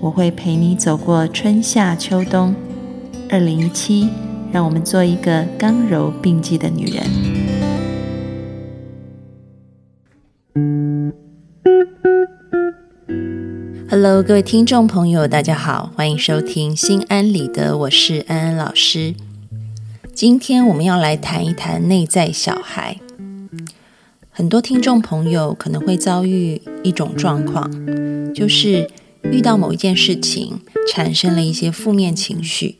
我会陪你走过春夏秋冬。二零一七，让我们做一个刚柔并济的女人。Hello，各位听众朋友，大家好，欢迎收听《心安理得》，我是安安老师。今天我们要来谈一谈内在小孩。很多听众朋友可能会遭遇一种状况，就是遇到某一件事情，产生了一些负面情绪。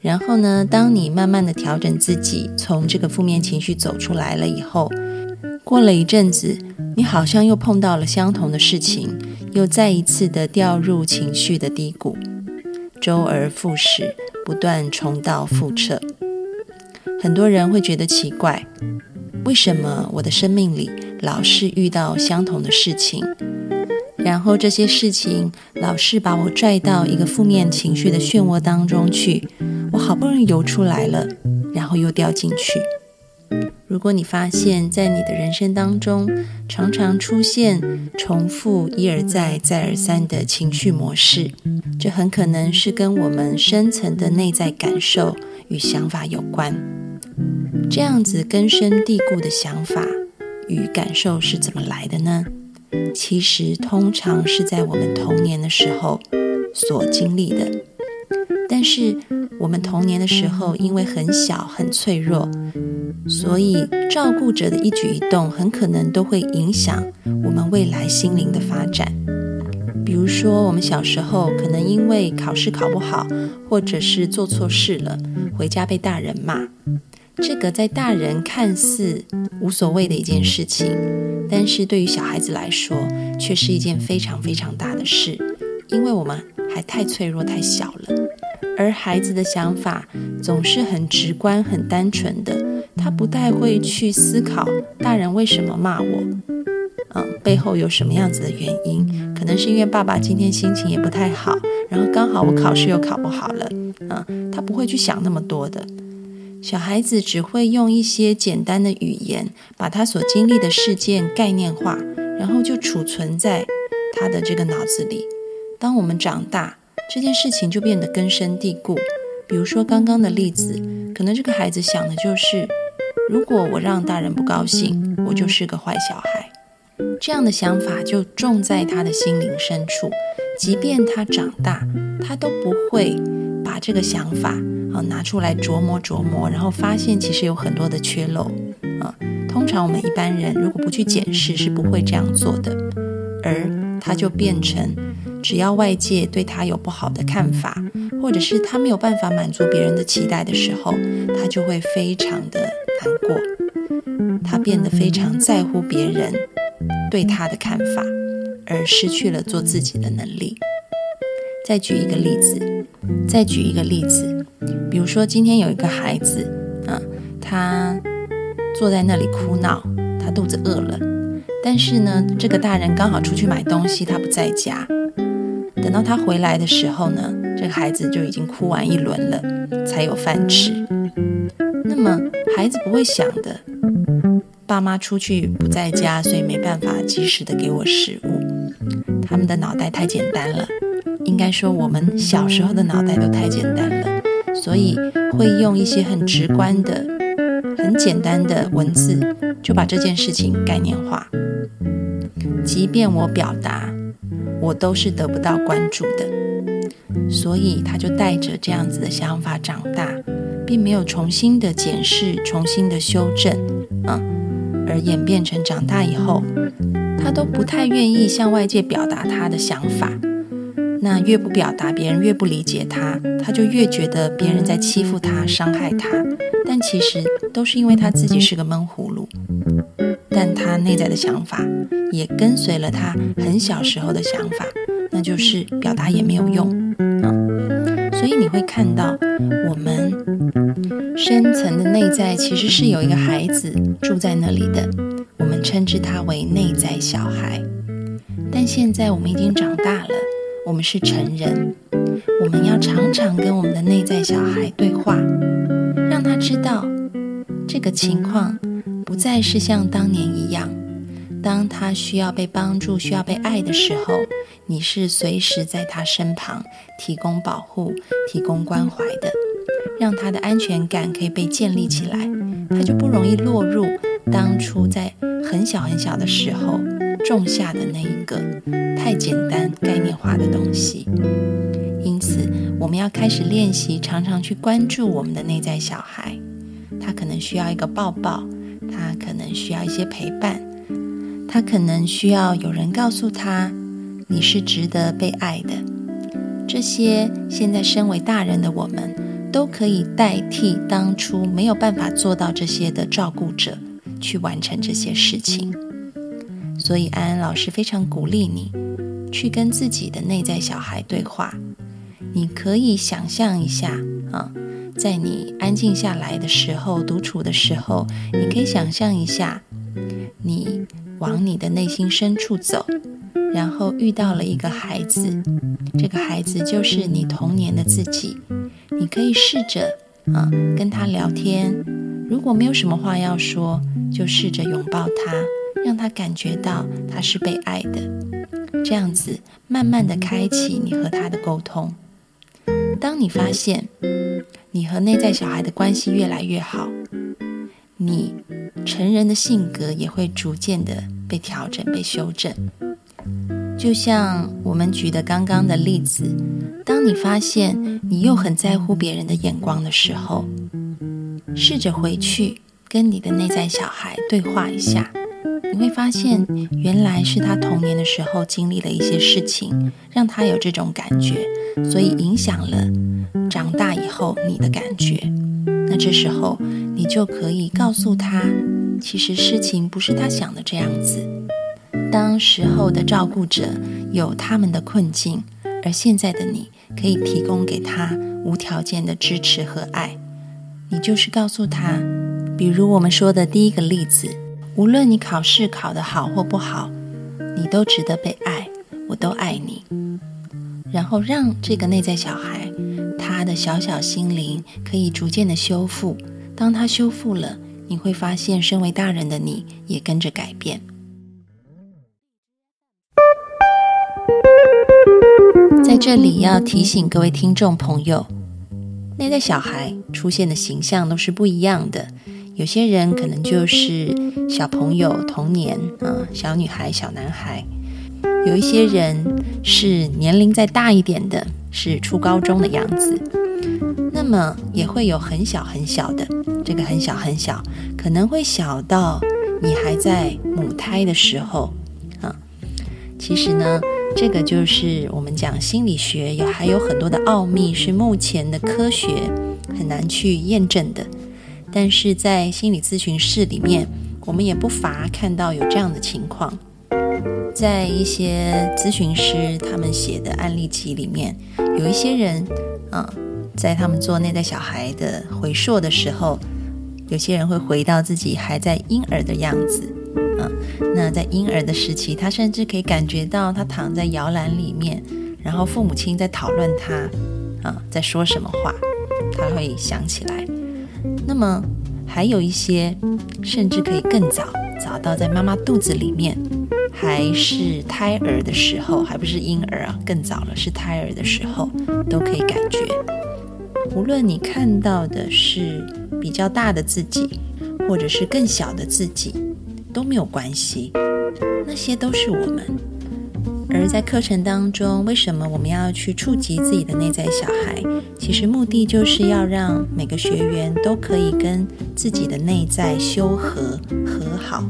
然后呢，当你慢慢的调整自己，从这个负面情绪走出来了以后，过了一阵子，你好像又碰到了相同的事情，又再一次的掉入情绪的低谷，周而复始，不断重蹈覆辙。很多人会觉得奇怪。为什么我的生命里老是遇到相同的事情，然后这些事情老是把我拽到一个负面情绪的漩涡当中去？我好不容易游出来了，然后又掉进去。如果你发现，在你的人生当中常常出现重复、一而再、再而三的情绪模式，这很可能是跟我们深层的内在感受与想法有关。这样子根深蒂固的想法与感受是怎么来的呢？其实通常是在我们童年的时候所经历的。但是我们童年的时候因为很小很脆弱，所以照顾者的一举一动很可能都会影响我们未来心灵的发展。比如说，我们小时候可能因为考试考不好，或者是做错事了，回家被大人骂。这个在大人看似无所谓的一件事情，但是对于小孩子来说，却是一件非常非常大的事，因为我们还太脆弱、太小了。而孩子的想法总是很直观、很单纯的，他不太会去思考大人为什么骂我，嗯，背后有什么样子的原因？可能是因为爸爸今天心情也不太好，然后刚好我考试又考不好了，嗯，他不会去想那么多的。小孩子只会用一些简单的语言，把他所经历的事件概念化，然后就储存在他的这个脑子里。当我们长大，这件事情就变得根深蒂固。比如说刚刚的例子，可能这个孩子想的就是：如果我让大人不高兴，我就是个坏小孩。这样的想法就种在他的心灵深处，即便他长大，他都不会把这个想法。啊，拿出来琢磨琢磨，然后发现其实有很多的缺漏啊。通常我们一般人如果不去检视，是不会这样做的。而他就变成，只要外界对他有不好的看法，或者是他没有办法满足别人的期待的时候，他就会非常的难过。他变得非常在乎别人对他的看法，而失去了做自己的能力。再举一个例子，再举一个例子。比如说，今天有一个孩子，啊，他坐在那里哭闹，他肚子饿了，但是呢，这个大人刚好出去买东西，他不在家。等到他回来的时候呢，这个孩子就已经哭完一轮了，才有饭吃。那么，孩子不会想的，爸妈出去不在家，所以没办法及时的给我食物。他们的脑袋太简单了，应该说，我们小时候的脑袋都太简单了。所以会用一些很直观的、很简单的文字，就把这件事情概念化。即便我表达，我都是得不到关注的。所以他就带着这样子的想法长大，并没有重新的检视、重新的修正，嗯，而演变成长大以后，他都不太愿意向外界表达他的想法。那越不表达，别人越不理解他，他就越觉得别人在欺负他、伤害他。但其实都是因为他自己是个闷葫芦。但他内在的想法也跟随了他很小时候的想法，那就是表达也没有用。嗯，所以你会看到，我们深层的内在其实是有一个孩子住在那里的，我们称之他为内在小孩。但现在我们已经长大了，我们是成人，我们要常常跟我们的内在小孩对话，让他知道这个情况不再是像当年一样。当他需要被帮助、需要被爱的时候，你是随时在他身旁，提供保护、提供关怀的，让他的安全感可以被建立起来，他就不容易落入当初在很小很小的时候种下的那一个太简单、概念化的东西。因此，我们要开始练习，常常去关注我们的内在小孩，他可能需要一个抱抱，他可能需要一些陪伴。他可能需要有人告诉他，你是值得被爱的。这些现在身为大人的我们，都可以代替当初没有办法做到这些的照顾者，去完成这些事情。所以安安老师非常鼓励你，去跟自己的内在小孩对话。你可以想象一下啊，在你安静下来的时候，独处的时候，你可以想象一下你。往你的内心深处走，然后遇到了一个孩子，这个孩子就是你童年的自己。你可以试着啊跟他聊天，如果没有什么话要说，就试着拥抱他，让他感觉到他是被爱的。这样子慢慢的开启你和他的沟通。当你发现你和内在小孩的关系越来越好，你。成人的性格也会逐渐的被调整、被修正。就像我们举的刚刚的例子，当你发现你又很在乎别人的眼光的时候，试着回去跟你的内在小孩对话一下，你会发现原来是他童年的时候经历了一些事情，让他有这种感觉，所以影响了长大以后你的感觉。那这时候你就可以告诉他。其实事情不是他想的这样子。当时候的照顾者有他们的困境，而现在的你可以提供给他无条件的支持和爱。你就是告诉他，比如我们说的第一个例子，无论你考试考得好或不好，你都值得被爱，我都爱你。然后让这个内在小孩，他的小小心灵可以逐渐的修复。当他修复了。你会发现，身为大人的你也跟着改变。在这里要提醒各位听众朋友，内在小孩出现的形象都是不一样的。有些人可能就是小朋友童年啊，小女孩、小男孩；有一些人是年龄再大一点的，是初高中的样子。那么也会有很小很小的。这个很小很小，可能会小到你还在母胎的时候啊。其实呢，这个就是我们讲心理学有还有很多的奥秘，是目前的科学很难去验证的。但是在心理咨询室里面，我们也不乏看到有这样的情况，在一些咨询师他们写的案例集里面，有一些人啊，在他们做内在小孩的回溯的时候。有些人会回到自己还在婴儿的样子，啊，那在婴儿的时期，他甚至可以感觉到他躺在摇篮里面，然后父母亲在讨论他，啊，在说什么话，他会想起来。那么还有一些，甚至可以更早，早到在妈妈肚子里面还是胎儿的时候，还不是婴儿啊，更早了，是胎儿的时候，都可以感觉。无论你看到的是比较大的自己，或者是更小的自己，都没有关系，那些都是我们。而在课程当中，为什么我们要去触及自己的内在小孩？其实目的就是要让每个学员都可以跟自己的内在修和和好。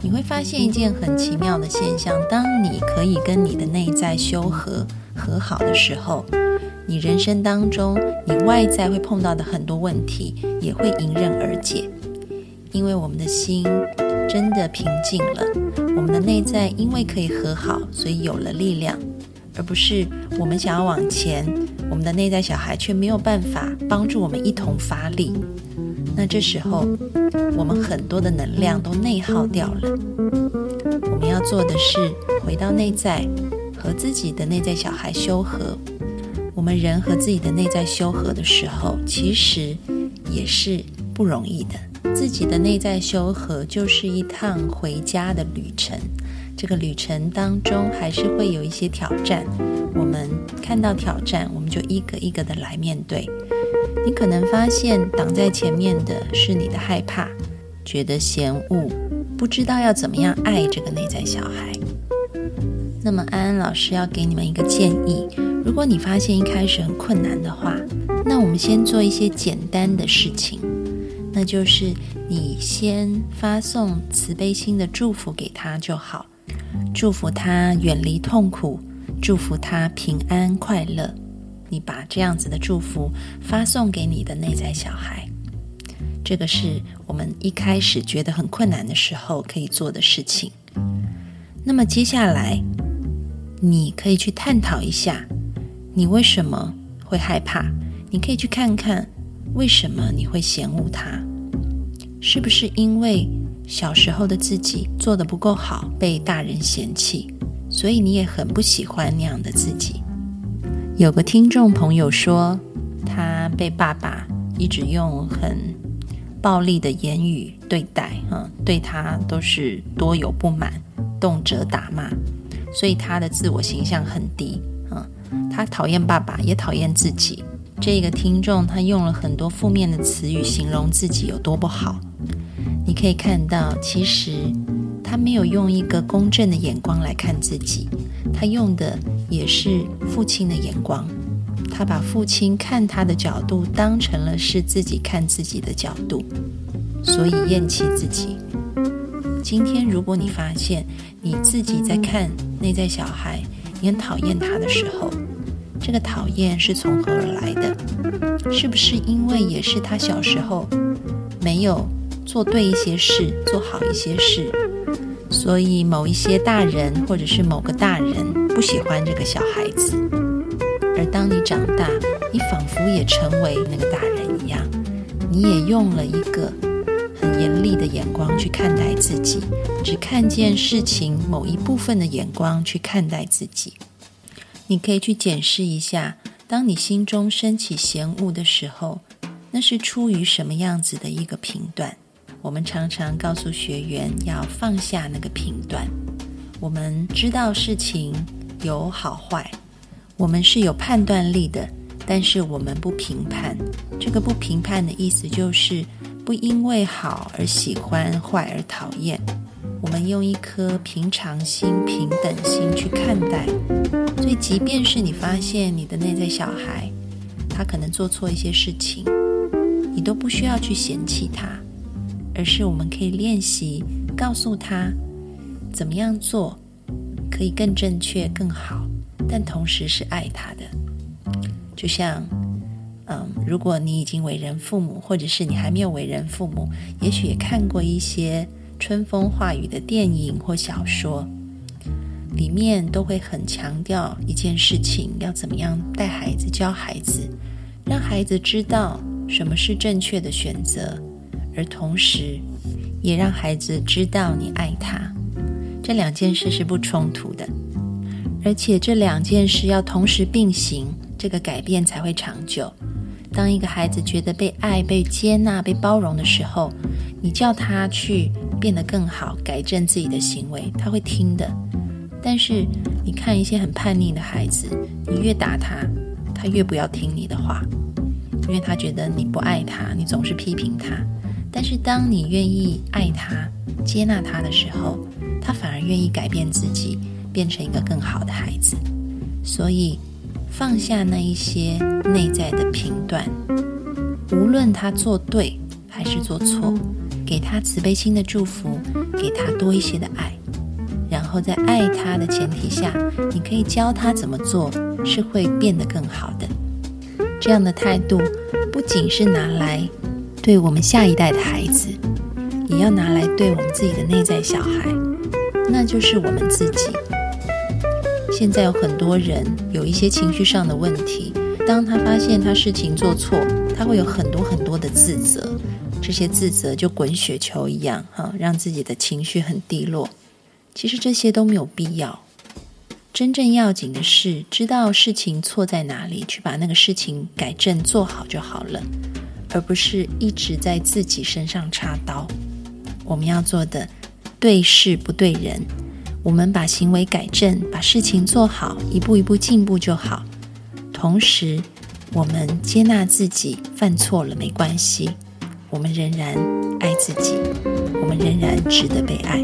你会发现一件很奇妙的现象：当你可以跟你的内在修和和好的时候。你人生当中，你外在会碰到的很多问题，也会迎刃而解，因为我们的心真的平静了，我们的内在因为可以和好，所以有了力量，而不是我们想要往前，我们的内在小孩却没有办法帮助我们一同发力。那这时候，我们很多的能量都内耗掉了。我们要做的是回到内在，和自己的内在小孩修和。我们人和自己的内在修和的时候，其实也是不容易的。自己的内在修和就是一趟回家的旅程。这个旅程当中，还是会有一些挑战。我们看到挑战，我们就一个一个的来面对。你可能发现挡在前面的是你的害怕，觉得嫌恶，不知道要怎么样爱这个内在小孩。那么安安老师要给你们一个建议：如果你发现一开始很困难的话，那我们先做一些简单的事情，那就是你先发送慈悲心的祝福给他就好，祝福他远离痛苦，祝福他平安快乐。你把这样子的祝福发送给你的内在小孩，这个是我们一开始觉得很困难的时候可以做的事情。那么接下来，你可以去探讨一下，你为什么会害怕？你可以去看看，为什么你会嫌恶他？是不是因为小时候的自己做的不够好，被大人嫌弃，所以你也很不喜欢那样的自己？有个听众朋友说，他被爸爸一直用很暴力的言语对待，哈，对他都是多有不满，动辄打骂，所以他的自我形象很低，嗯，他讨厌爸爸，也讨厌自己。这个听众他用了很多负面的词语形容自己有多不好，你可以看到，其实他没有用一个公正的眼光来看自己。他用的也是父亲的眼光，他把父亲看他的角度当成了是自己看自己的角度，所以厌弃自己。今天如果你发现你自己在看内在小孩，你很讨厌他的时候，这个讨厌是从何而来的？是不是因为也是他小时候没有做对一些事，做好一些事？所以，某一些大人或者是某个大人不喜欢这个小孩子，而当你长大，你仿佛也成为那个大人一样，你也用了一个很严厉的眼光去看待自己，只看见事情某一部分的眼光去看待自己。你可以去检视一下，当你心中升起嫌恶的时候，那是出于什么样子的一个评断？我们常常告诉学员要放下那个评断。我们知道事情有好坏，我们是有判断力的，但是我们不评判。这个不评判的意思就是不因为好而喜欢，坏而讨厌。我们用一颗平常心、平等心去看待。所以，即便是你发现你的内在小孩，他可能做错一些事情，你都不需要去嫌弃他。而是我们可以练习告诉他怎么样做可以更正确、更好，但同时是爱他的。就像，嗯，如果你已经为人父母，或者是你还没有为人父母，也许也看过一些春风化雨的电影或小说，里面都会很强调一件事情：要怎么样带孩子、教孩子，让孩子知道什么是正确的选择。而同时，也让孩子知道你爱他，这两件事是不冲突的，而且这两件事要同时并行，这个改变才会长久。当一个孩子觉得被爱、被接纳、被包容的时候，你叫他去变得更好，改正自己的行为，他会听的。但是你看一些很叛逆的孩子，你越打他，他越不要听你的话，因为他觉得你不爱他，你总是批评他。但是，当你愿意爱他、接纳他的时候，他反而愿意改变自己，变成一个更好的孩子。所以，放下那一些内在的评断，无论他做对还是做错，给他慈悲心的祝福，给他多一些的爱，然后在爱他的前提下，你可以教他怎么做，是会变得更好的。这样的态度，不仅是拿来。对我们下一代的孩子，也要拿来对我们自己的内在小孩，那就是我们自己。现在有很多人有一些情绪上的问题，当他发现他事情做错，他会有很多很多的自责，这些自责就滚雪球一样，哈，让自己的情绪很低落。其实这些都没有必要。真正要紧的是，知道事情错在哪里，去把那个事情改正做好就好了，而不是一直在自己身上插刀。我们要做的，对事不对人。我们把行为改正，把事情做好，一步一步进步就好。同时，我们接纳自己犯错了没关系，我们仍然爱自己，我们仍然值得被爱。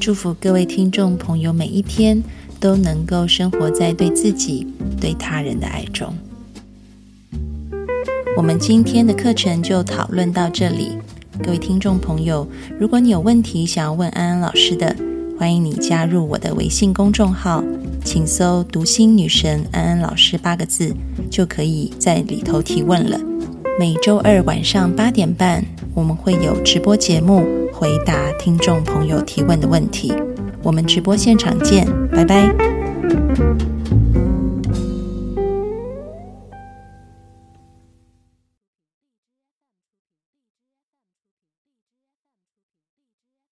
祝福各位听众朋友，每一天都能够生活在对自己、对他人的爱中。我们今天的课程就讨论到这里。各位听众朋友，如果你有问题想要问安安老师的，欢迎你加入我的微信公众号，请搜“读心女神安安老师”八个字，就可以在里头提问了。每周二晚上八点半，我们会有直播节目，回答听众朋友提问的问题。我们直播现场见，拜拜。